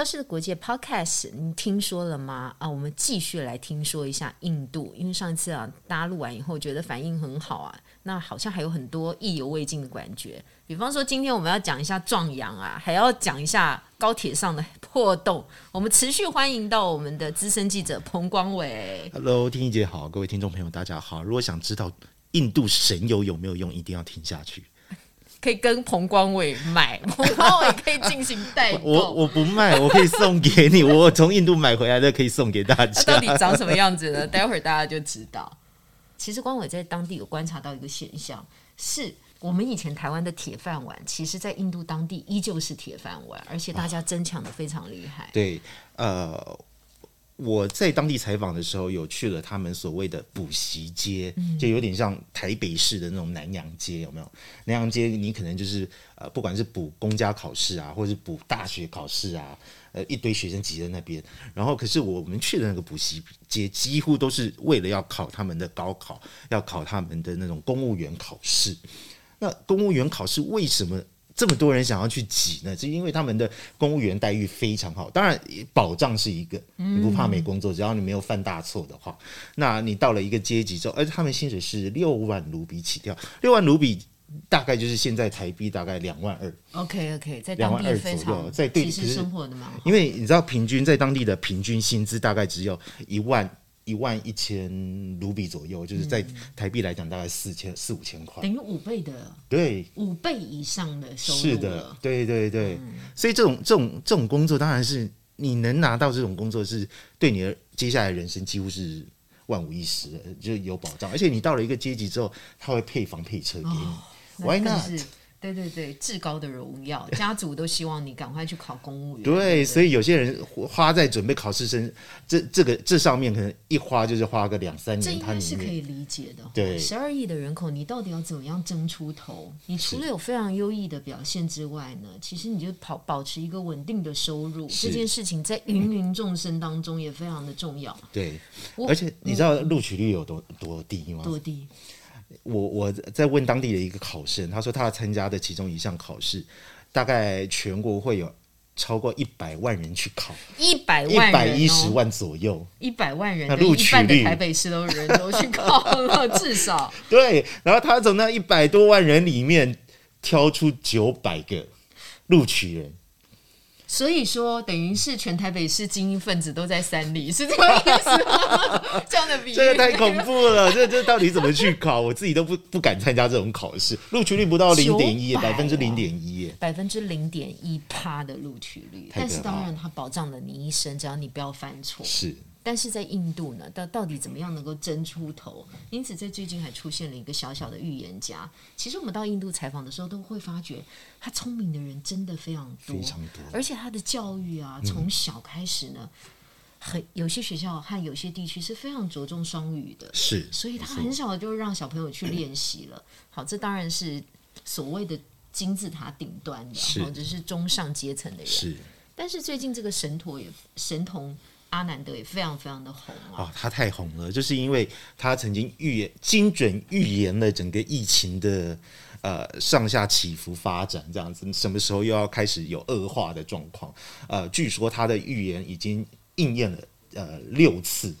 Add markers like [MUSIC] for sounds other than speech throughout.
消失的国界 Podcast，你听说了吗？啊，我们继续来听说一下印度，因为上次啊，大家录完以后觉得反应很好啊，那好像还有很多意犹未尽的感觉。比方说，今天我们要讲一下壮阳啊，还要讲一下高铁上的破洞。我们持续欢迎到我们的资深记者彭光伟。Hello，听一姐好，各位听众朋友大家好。如果想知道印度神油有没有用，一定要听下去。可以跟彭光伟买，[LAUGHS] 彭光伟可以进行代购。我我不卖，我可以送给你。我从印度买回来的可以送给大家。到底长什么样子呢？待会儿大家就知道。其实光伟在当地有观察到一个现象，是我们以前台湾的铁饭碗，其实在印度当地依旧是铁饭碗，而且大家争抢的非常厉害。哦。对，呃。我在当地采访的时候，有去了他们所谓的补习街，就有点像台北市的那种南洋街，有没有？南洋街你可能就是呃，不管是补公家考试啊，或者是补大学考试啊，呃，一堆学生挤在那边。然后，可是我们去的那个补习街，几乎都是为了要考他们的高考，要考他们的那种公务员考试。那公务员考试为什么？这么多人想要去挤呢，是因为他们的公务员待遇非常好。当然，保障是一个，你不怕没工作，只要你没有犯大错的话，那你到了一个阶级之后，而且他们薪水是六万卢比起跳，六万卢比大概就是现在台币大概两万二。OK OK，在两万二左右，在对，其实生活的。因为你知道，平均在当地的平均薪资大概只有一万。一万一千卢比左右，就是在台币来讲，大概四千四五千块，等于五倍的，对，五倍以上的收入。是的，对对对，嗯、所以这种这种这种工作，当然是你能拿到这种工作，是对你的接下来人生几乎是万无一失的，就有保障。而且你到了一个阶级之后，他会配房配车给你、哦、，Why not？对对对，至高的荣耀，家族都希望你赶快去考公务员。对，对，对，所以有些人花在准备考试生这这个这上面，可能一花就是花个两三年。这应该是可以理解的。对，十二亿的人口，你到底要怎么样争出头？你除了有非常优异的表现之外呢，其实你就跑保持一个稳定的收入，这件事情在芸芸众生当中也非常的重要。对，而且你知道录取率有多多低吗？多低？我我在问当地的一个考生，他说他要参加的其中一项考试，大概全国会有超过一百万人去考，一百万一百一十万左右，一百万人，那录取率台北市都人都去考了，至少 [LAUGHS] 对。然后他从那一百多万人里面挑出九百个录取人。所以说，等于是全台北市精英分子都在三里，是这个意思吗？这样的比喻，这个太恐怖了。这 [LAUGHS] 这到底怎么去考？我自己都不不敢参加这种考试。录取率不到零点一，百分之零点一，百分之零点一趴的录取率。但是当然，它保障了你一生，只要你不要犯错。是。但是在印度呢，到到底怎么样能够争出头？因此，在最近还出现了一个小小的预言家。其实我们到印度采访的时候，都会发觉他聪明的人真的非常多，非常多。而且他的教育啊，从小开始呢，嗯、很有些学校和有些地区是非常着重双语的，是。所以他很少就让小朋友去练习了。好，这当然是所谓的金字塔顶端的，或者是中上阶层的人。是。但是最近这个神陀也神童。阿南德也非常非常的红啊！他太红了，就是因为他曾经预言、精准预言了整个疫情的呃上下起伏发展，这样子什么时候又要开始有恶化的状况？呃，据说他的预言已经应验了呃六次。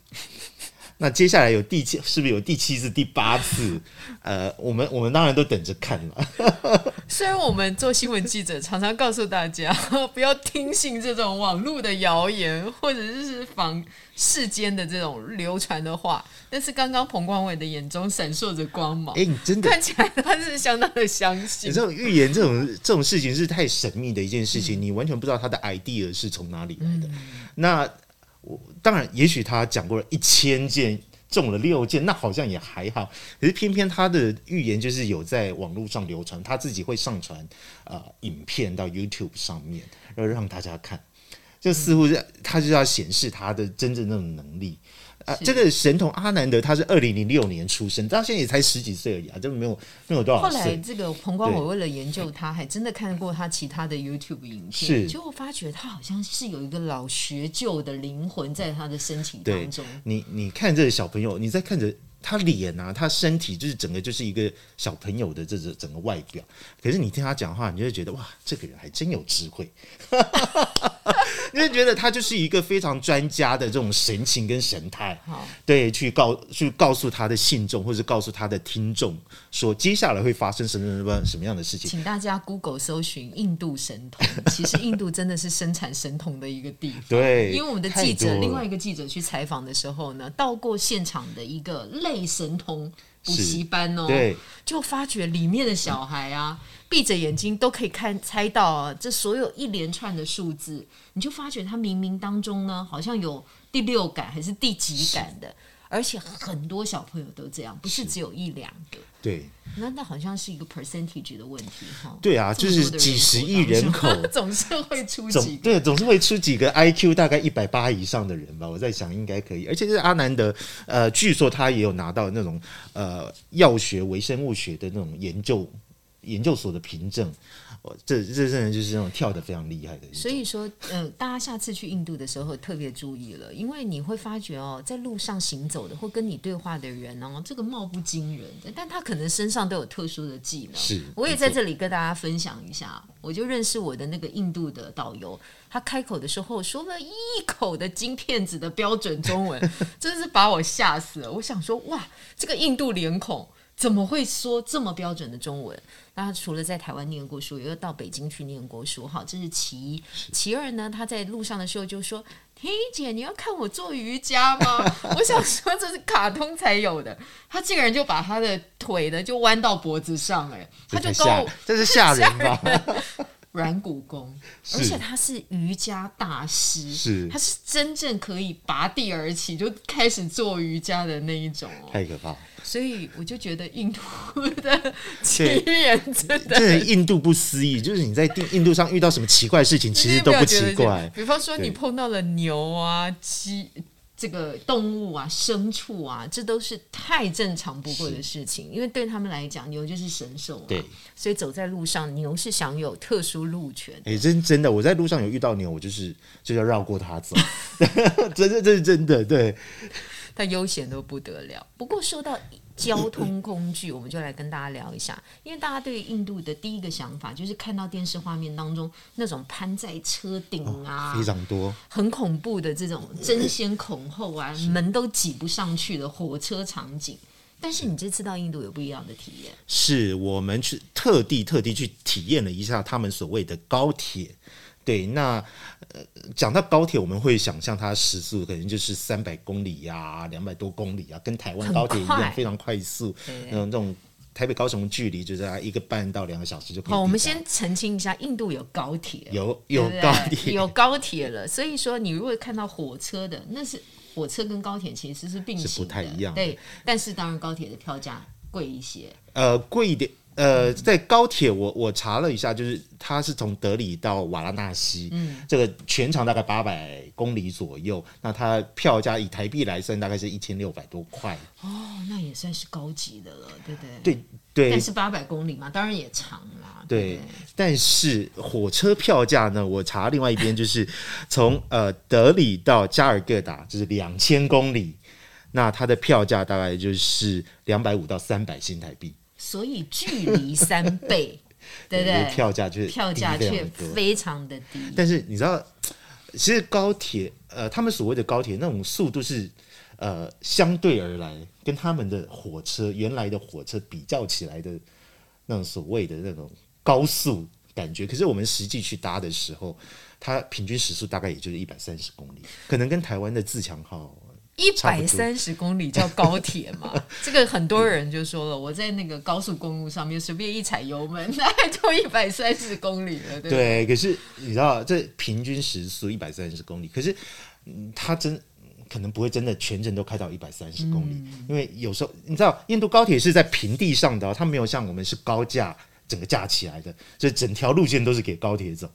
那接下来有第七，是不是有第七次、第八次？[LAUGHS] 呃，我们我们当然都等着看了。[LAUGHS] 虽然我们做新闻记者，常常告诉大家 [LAUGHS] 不要听信这种网络的谣言，或者是仿世间的这种流传的话，但是刚刚彭光伟的眼中闪烁着光芒。哎、欸，你真的看起来他是相当的相信。这种预言这种这种事情是太神秘的一件事情，嗯、你完全不知道他的 idea 是从哪里来的。嗯、那。我当然，也许他讲过了一千件，中了六件，那好像也还好。可是偏偏他的预言就是有在网络上流传，他自己会上传啊、呃、影片到 YouTube 上面，然后让大家看，就似乎是他就要显示他的真正那种能力。啊，这个神童阿南德他是二零零六年出生，到现在也才十几岁而已啊，就没有没有多少。后来这个彭光伟为了研究他，还真的看过他其他的 YouTube 影片，是，结果发觉他好像是有一个老学究的灵魂在他的身体当中。你你看这个小朋友，你在看着他脸啊，他身体就是整个就是一个小朋友的这个整个外表，可是你听他讲话，你就会觉得哇，这个人还真有智慧。[LAUGHS] [LAUGHS] 因为觉得他就是一个非常专家的这种神情跟神态，好对，去告去告诉他的信众或者告诉他的听众说接下来会发生什么什么什么样的事情。请大家 Google 搜寻印度神童，其实印度真的是生产神童的一个地方。对，因为我们的记者另外一个记者去采访的时候呢，到过现场的一个类神童补习班哦，对，就发觉里面的小孩啊。闭着眼睛都可以看猜到啊，这所有一连串的数字，你就发觉他冥冥当中呢，好像有第六感还是第几感的，而且很多小朋友都这样，不是只有一两个。对，那那好像是一个 percentage 的问题哈。对啊，就是几十亿人口 [LAUGHS] 总是会出几个，对，总是会出几个 IQ 大概一百八以上的人吧。我在想应该可以，而且是阿南德，呃，据说他也有拿到那种呃药学、微生物学的那种研究。研究所的凭证，这这真的就是那种跳的非常厉害的。所以说，呃，大家下次去印度的时候特别注意了，因为你会发觉哦，在路上行走的或跟你对话的人哦，这个貌不惊人，但他可能身上都有特殊的技能。是，我也在这里跟大家分享一下，我就认识我的那个印度的导游，他开口的时候说了一口的金片子的标准中文，[LAUGHS] 真是把我吓死了。我想说，哇，这个印度脸孔。怎么会说这么标准的中文？那他除了在台湾念过书，也有到北京去念过书。哈，这是其一。其二呢，他在路上的时候就说：“婷姐，你要看我做瑜伽吗？” [LAUGHS] 我想说这是卡通才有的。他竟然就把他的腿呢就弯到脖子上，哎，他就高，这是吓人吧？[LAUGHS] 软骨功，而且他是瑜伽大师，是他是真正可以拔地而起就开始做瑜伽的那一种哦，太可怕。所以我就觉得印度的奇人真的，[LAUGHS] 印度不思议，就是你在印度上遇到什么奇怪的事情，其实都不奇怪。比方说你碰到了牛啊、鸡。这个动物啊、牲畜啊，这都是太正常不过的事情，因为对他们来讲，牛就是神兽嘛。对，所以走在路上，牛是享有特殊路权。哎，真真的，我在路上有遇到牛，我就是就要绕过它走，[LAUGHS] 真的，这是真的。对，[LAUGHS] 它悠闲都不得了。不过说到。交通工具，我们就来跟大家聊一下，因为大家对印度的第一个想法就是看到电视画面当中那种攀在车顶啊，非常多，很恐怖的这种争先恐后啊，门都挤不上去的火车场景。但是你这次到印度有不一样的体验，是我们去特地特地去体验了一下他们所谓的高铁。对，那呃，讲到高铁，我们会想象它时速可能就是三百公里呀、啊，两百多公里啊，跟台湾高铁一样非常快速。那种这种台北高雄距离，就是在一个半到两个小时就可以。好，我们先澄清一下，印度有高铁，有有高铁，有高铁了。所以说，你如果看到火车的，那是火车跟高铁其实是并行的，是不太一样。对，但是当然高铁的票价贵一些，呃，贵一点。呃，在高铁，我我查了一下，就是它是从德里到瓦拉纳西，嗯，这个全长大概八百公里左右，那它票价以台币来算，大概是一千六百多块。哦，那也算是高级的了，对不对？对对。但是八百公里嘛，当然也长啦。对。但是火车票价呢？我查另外一边，就是从呃德里到加尔各答，就是两千公里，那它的票价大概就是两百五到三百新台币。所以距离三 [LAUGHS] 倍，对不对？票价却票价却非常的低。但是你知道，其实高铁，呃，他们所谓的高铁那种速度是，呃，相对而来跟他们的火车原来的火车比较起来的那种所谓的那种高速感觉。可是我们实际去搭的时候，它平均时速大概也就是一百三十公里，可能跟台湾的自强号。一百三十公里叫高铁嘛？[LAUGHS] 这个很多人就说了，我在那个高速公路上面随便一踩油门，[LAUGHS] 那就一百三十公里了，对，对，可是你知道，这平均时速一百三十公里，可是它真可能不会真的全程都开到一百三十公里，嗯，因为有时候你知道，印度高铁是在平地上的，它没有像我们是高架整个架起来的，这整条路线都是给高铁走。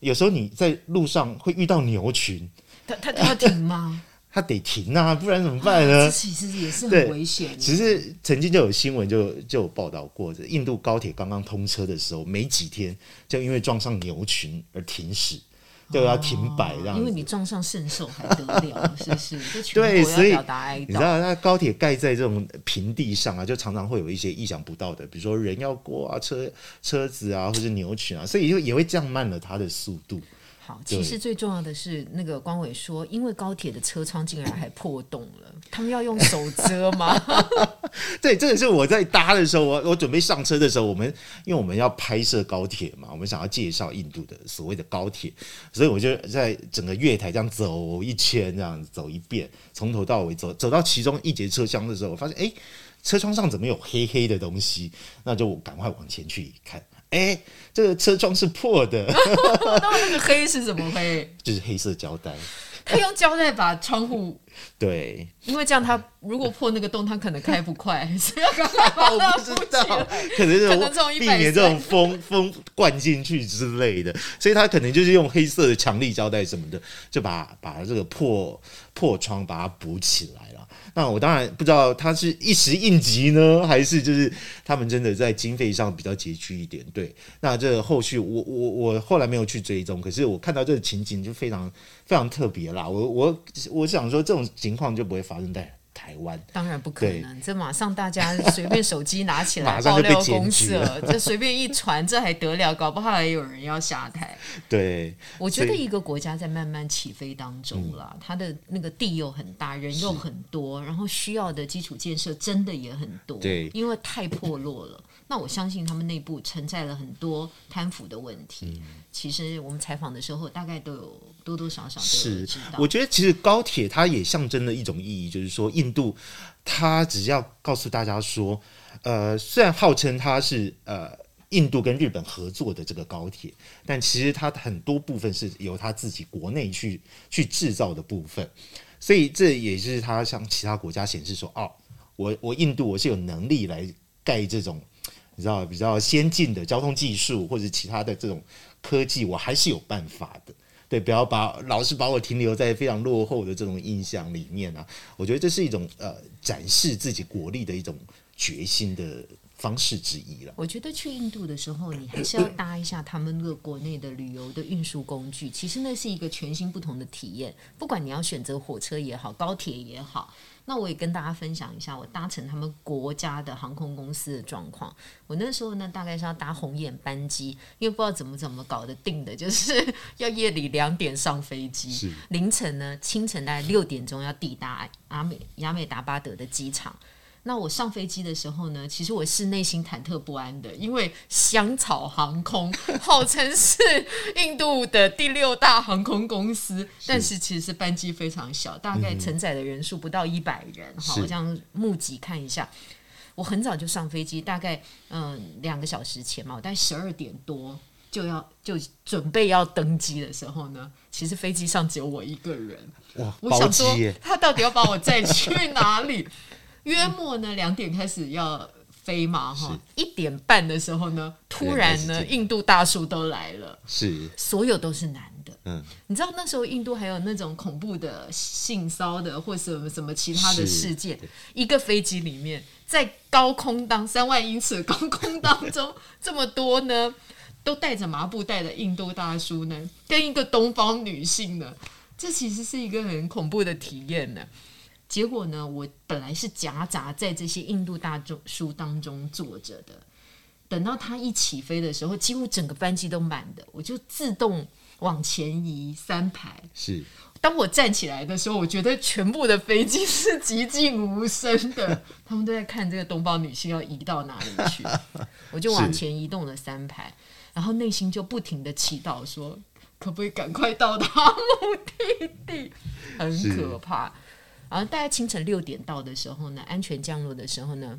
有时候你在路上会遇到牛群，它它要停吗？[LAUGHS] 他得停啊，不然怎么办呢？啊、其实也是很危险。其实曾经就有新闻就就有报道过，印度高铁刚刚通车的时候，没几天就因为撞上牛群而停驶，就要停摆这样、哦。因为你撞上圣兽还得了，是不是？[LAUGHS] 对，所以你知道，那高铁盖在这种平地上啊，就常常会有一些意想不到的，比如说人要过啊，车车子啊，或者牛群啊，所以就也会降慢了它的速度。好，其实最重要的是，那个光伟说，因为高铁的车窗竟然还破洞了，[LAUGHS] 他们要用手遮吗？[LAUGHS] 对，这个是我在搭的时候，我我准备上车的时候，我们因为我们要拍摄高铁嘛，我们想要介绍印度的所谓的高铁，所以我就在整个月台这样走一圈，这样走一遍，从头到尾走走到其中一节车厢的时候，我发现哎，车窗上怎么有黑黑的东西？那就赶快往前去一看。哎，这个车窗是破的。[LAUGHS] 那那个黑是怎么黑？[LAUGHS] 就是黑色胶带。他用胶带把窗户。[LAUGHS] 对，因为这样，他如果破那个洞，他可能开不快，所以要赶快把它补起来。可能是避免这种风风灌进去之类的，所以他可能就是用黑色的强力胶带什么的，就把把这个破破窗把它补起来了。那我当然不知道他是一时应急呢，还是就是他们真的在经费上比较拮据一点。对，那这后续我我我后来没有去追踪，可是我看到这个情景就非常非常特别啦。我我我想说，这种情况就不会发生在湾，当然不可能。这马上大家随便手机拿起来 [LAUGHS] 爆料公社，[LAUGHS] 这随便一传，这还得了？搞不好还有人要下台。[LAUGHS] 对，我觉得一个国家在慢慢起飞当中了，它的那个地又很大，人又很多，然后需要的基础建设真的也很多。对，因为太破落了。那我相信他们内部存在了很多贪腐的问题。嗯、其实我们采访的时候，大概都有多多少少都有知道。我觉得其实高铁它也象征了一种意义，就是说印度它只要告诉大家说，呃，虽然号称它是呃印度跟日本合作的这个高铁，但其实它很多部分是由它自己国内去去制造的部分。所以这也是它向其他国家显示说，哦，我我印度我是有能力来盖这种。你知道比较先进的交通技术或者其他的这种科技，我还是有办法的。对，不要把老是把我停留在非常落后的这种印象里面啊。我觉得这是一种呃展示自己国力的一种决心的方式之一了。我觉得去印度的时候，你还是要搭一下他们那个国内的旅游的运输工具。其实那是一个全新不同的体验，不管你要选择火车也好，高铁也好。那我也跟大家分享一下我搭乘他们国家的航空公司的状况。我那时候呢，大概是要搭红眼班机，因为不知道怎么怎么搞的定的，就是 [LAUGHS] 要夜里两点上飞机，凌晨呢，清晨大概六点钟要抵达阿美亚美达巴德的机场。那我上飞机的时候呢，其实我是内心忐忑不安的，因为香草航空 [LAUGHS] 号称是印度的第六大航空公司，但是其实是班机非常小，大概承载的人数不到一百人。好，我这样目击看一下，我很早就上飞机，大概嗯两个小时前嘛，我大概十二点多就要就准备要登机的时候呢，其实飞机上只有我一个人。哇，我想说他到底要把我载去哪里？约莫呢两点开始要飞嘛哈，一点半的时候呢，突然呢印度大叔都来了，是。所有都是男的，嗯，你知道那时候印度还有那种恐怖的性骚的或什么什么其他的事件，一个飞机里面在高空当三万英尺高空当中 [LAUGHS] 这么多呢，都带着麻布袋的印度大叔呢，跟一个东方女性呢，这其实是一个很恐怖的体验呢。结果呢，我本来是夹杂在这些印度大众书当中坐着的。等到他一起飞的时候，几乎整个班机都满的，我就自动往前移三排。是，当我站起来的时候，我觉得全部的飞机是寂静无声的，[LAUGHS] 他们都在看这个东方女性要移到哪里去。[LAUGHS] 我就往前移动了三排，然后内心就不停的祈祷说，可不可以赶快到达目的地？很可怕。然后大概清晨六点到的时候呢，安全降落的时候呢，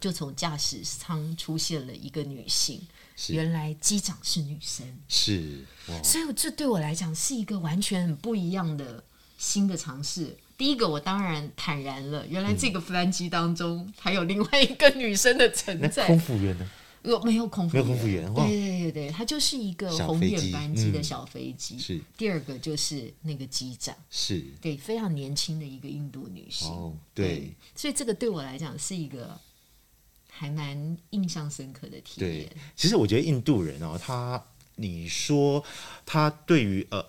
就从驾驶舱出现了一个女性，原来机长是女生，是，所以这对我来讲是一个完全很不一样的新的尝试。第一个，我当然坦然了，原来这个班机当中还有另外一个女生的存在，空服员呢？有没有空服员？没有空服员。对对对对，它就是一个红眼班机的小飞机。嗯、是。第二个就是那个机长。是。对，非常年轻的一个印度女性。哦，对。对，所以这个对我来讲是一个还蛮印象深刻的体验。对，其实我觉得印度人哦，他你说他对于呃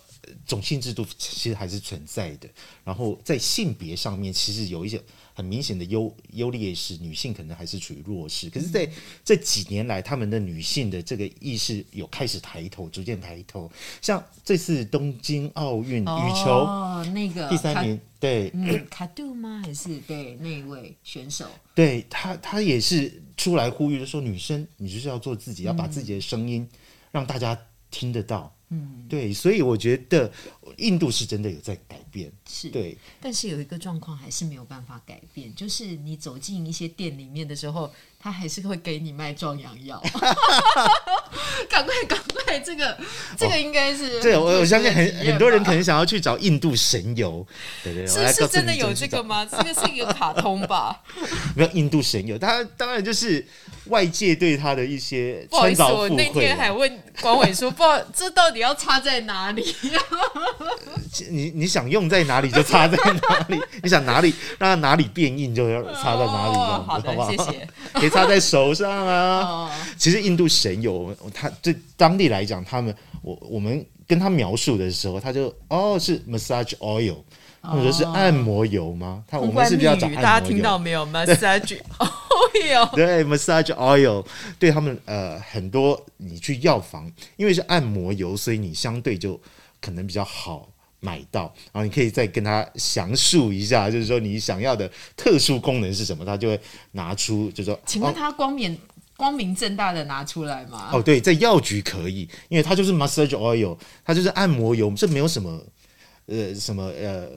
种姓制度其实还是存在的，然后在性别上面其实有一些。很明显的优优劣势，女性可能还是处于弱势。可是，在这几年来，他们的女性的这个意识有开始抬头，逐渐抬头。像这次东京奥运羽球，哦，那个第三名，对，嗯，卡杜吗？还是对那一位选手？对他，他也是出来呼吁的说，女生，你就是要做自己，要把自己的声音让大家听得到。嗯，对，所以我觉得印度是真的有在改变，是对，但是有一个状况还是没有办法改变，就是你走进一些店里面的时候。他还是会给你卖壮阳药，[LAUGHS] 赶快赶快！这个这个应该是对，我我相信很很多人可能想要去找印度神油，对对，是是真的有这个吗？这个是一个卡通吧？[LAUGHS] 没有印度神油，他当然就是外界对他的一些不好意思，我那天还问管委说，不知道这到底要插在哪里？你你想用在哪里就插在哪里，[LAUGHS] 你想哪里让它哪里变硬就要插到哪里，好的，[LAUGHS] 谢谢。插在手上啊！其实印度神油，他对当地来讲，他们我我们跟他描述的时候，他就哦是 massage oil，或者是按摩油吗？他我们是比较讲，大家听到没有？massage oil，[LAUGHS] 对 massage oil，对他们呃很多你去药房，因为是按摩油，所以你相对就可能比较好。买到，然后你可以再跟他详述一下，就是说你想要的特殊功能是什么，他就会拿出，就说，请问他光明、哦、光明正大的拿出来吗？哦，对，在药局可以，因为它就是 massage oil，它就是按摩油，这没有什么呃什么呃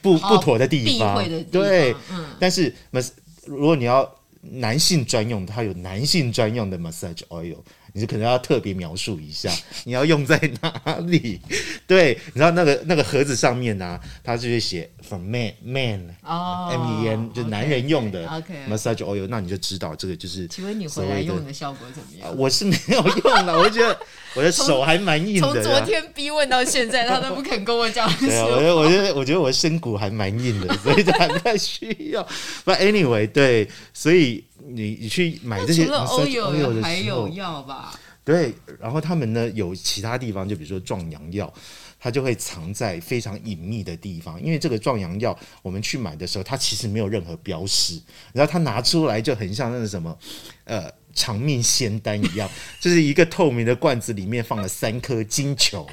不不妥的地方，哦、地方对，嗯，但是 mas 如果你要男性专用，它有男性专用的 massage oil。你就可能要特别描述一下，[LAUGHS] 你要用在哪里？[LAUGHS] 对，你知道那个那个盒子上面呢、啊，它就会写 for man man，哦，M E N，就男人用的 massage oil，那你就知道这个就是。请问你回来用的效果怎么样？我是没有用的，我觉得 [LAUGHS] 我的手还蛮硬的。从昨天逼问到现在，他都不肯跟我讲。对啊，我觉得我觉得我觉得我的身骨还蛮硬的，所以还不太需要。But anyway，对，所以。你你去买这些，除了欧有还有药吧？对，然后他们呢有其他地方，就比如说壮阳药，它就会藏在非常隐秘的地方。因为这个壮阳药，我们去买的时候，它其实没有任何标识，然后它拿出来就很像那个什么呃长命仙丹一样，就是一个透明的罐子里面放了三颗金球。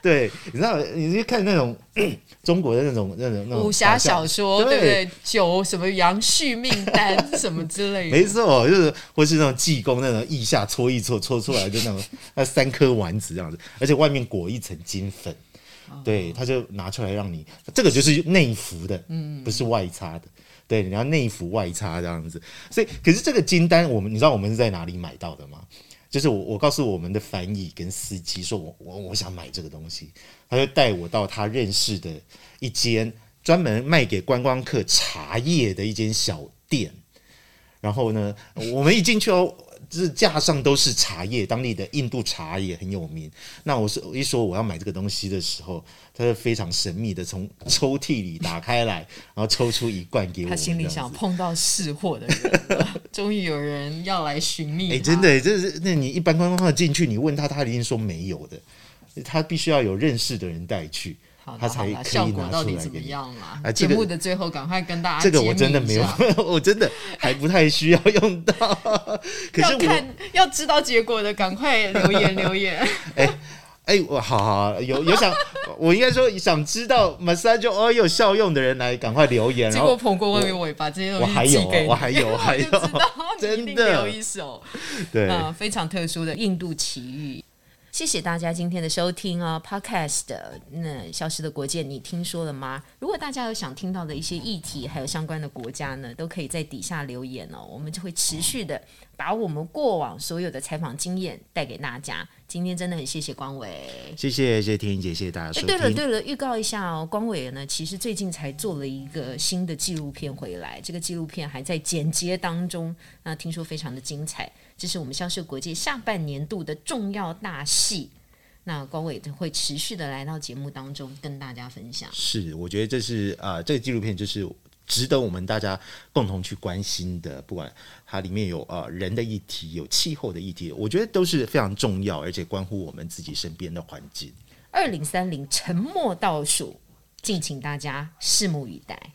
对，你知道，你去看那种中国的那种那种那种武侠小说，对不对？九什么杨续命丹什么之类的，没错，就是或是那种济公那种腋下搓一搓搓出来就那种那三颗丸子这样子，而且外面裹一层金粉，对，他就拿出来让你，这个就是内服的，嗯，不是外擦的，对，你要内服外擦这样子。所以，可是这个金丹，我们你知道我们是在哪里买到的吗？就是我，我告诉我们的翻译跟司机说我，我我我想买这个东西，他就带我到他认识的一间专门卖给观光客茶叶的一间小店，然后呢，我们一进去哦。就是架上都是茶叶，当地的印度茶叶很有名。那我是一说我要买这个东西的时候，他就非常神秘的从抽屉里打开来，然后抽出一罐给我。他心里想碰到识货的人，[LAUGHS] 终于有人要来寻觅。哎、欸，真的，这是那你一般观光客进去，你问他，他一定说没有的，他必须要有认识的人带去。他才可以拿效果到底怎么样嘛？啊，节目的最后赶快跟大家，这个我真的没有，我真的还不太需要用到。[LAUGHS] 可是要看要知道结果的，赶快留言留言。[LAUGHS] 哎哎、欸，我、欸、好好有有想，我应该说想知道 massage oil 有效用的人来赶快留言。结果捧过外面尾巴，这些我还有，我还有，还有，真的有一首，对啊、呃，非常特殊的印度奇遇。谢谢大家今天的收听啊，Podcast 那消失的国界，你听说了吗？如果大家有想听到的一些议题，还有相关的国家呢，都可以在底下留言哦。我们就会持续的把我们过往所有的采访经验带给大家。今天真的很谢谢光伟，谢谢谢谢天一姐，谢谢大家收听。对了对了，预告一下哦，光伟呢，其实最近才做了一个新的纪录片回来，这个纪录片还在剪接当中，那听说非常的精彩。这是我们销售国际下半年度的重要大戏，那光伟会持续的来到节目当中跟大家分享。是，我觉得这是啊、呃，这个纪录片就是值得我们大家共同去关心的。不管它里面有呃人的议题，有气候的议题，我觉得都是非常重要，而且关乎我们自己身边的环境。二零三零沉默倒数，敬请大家拭目以待。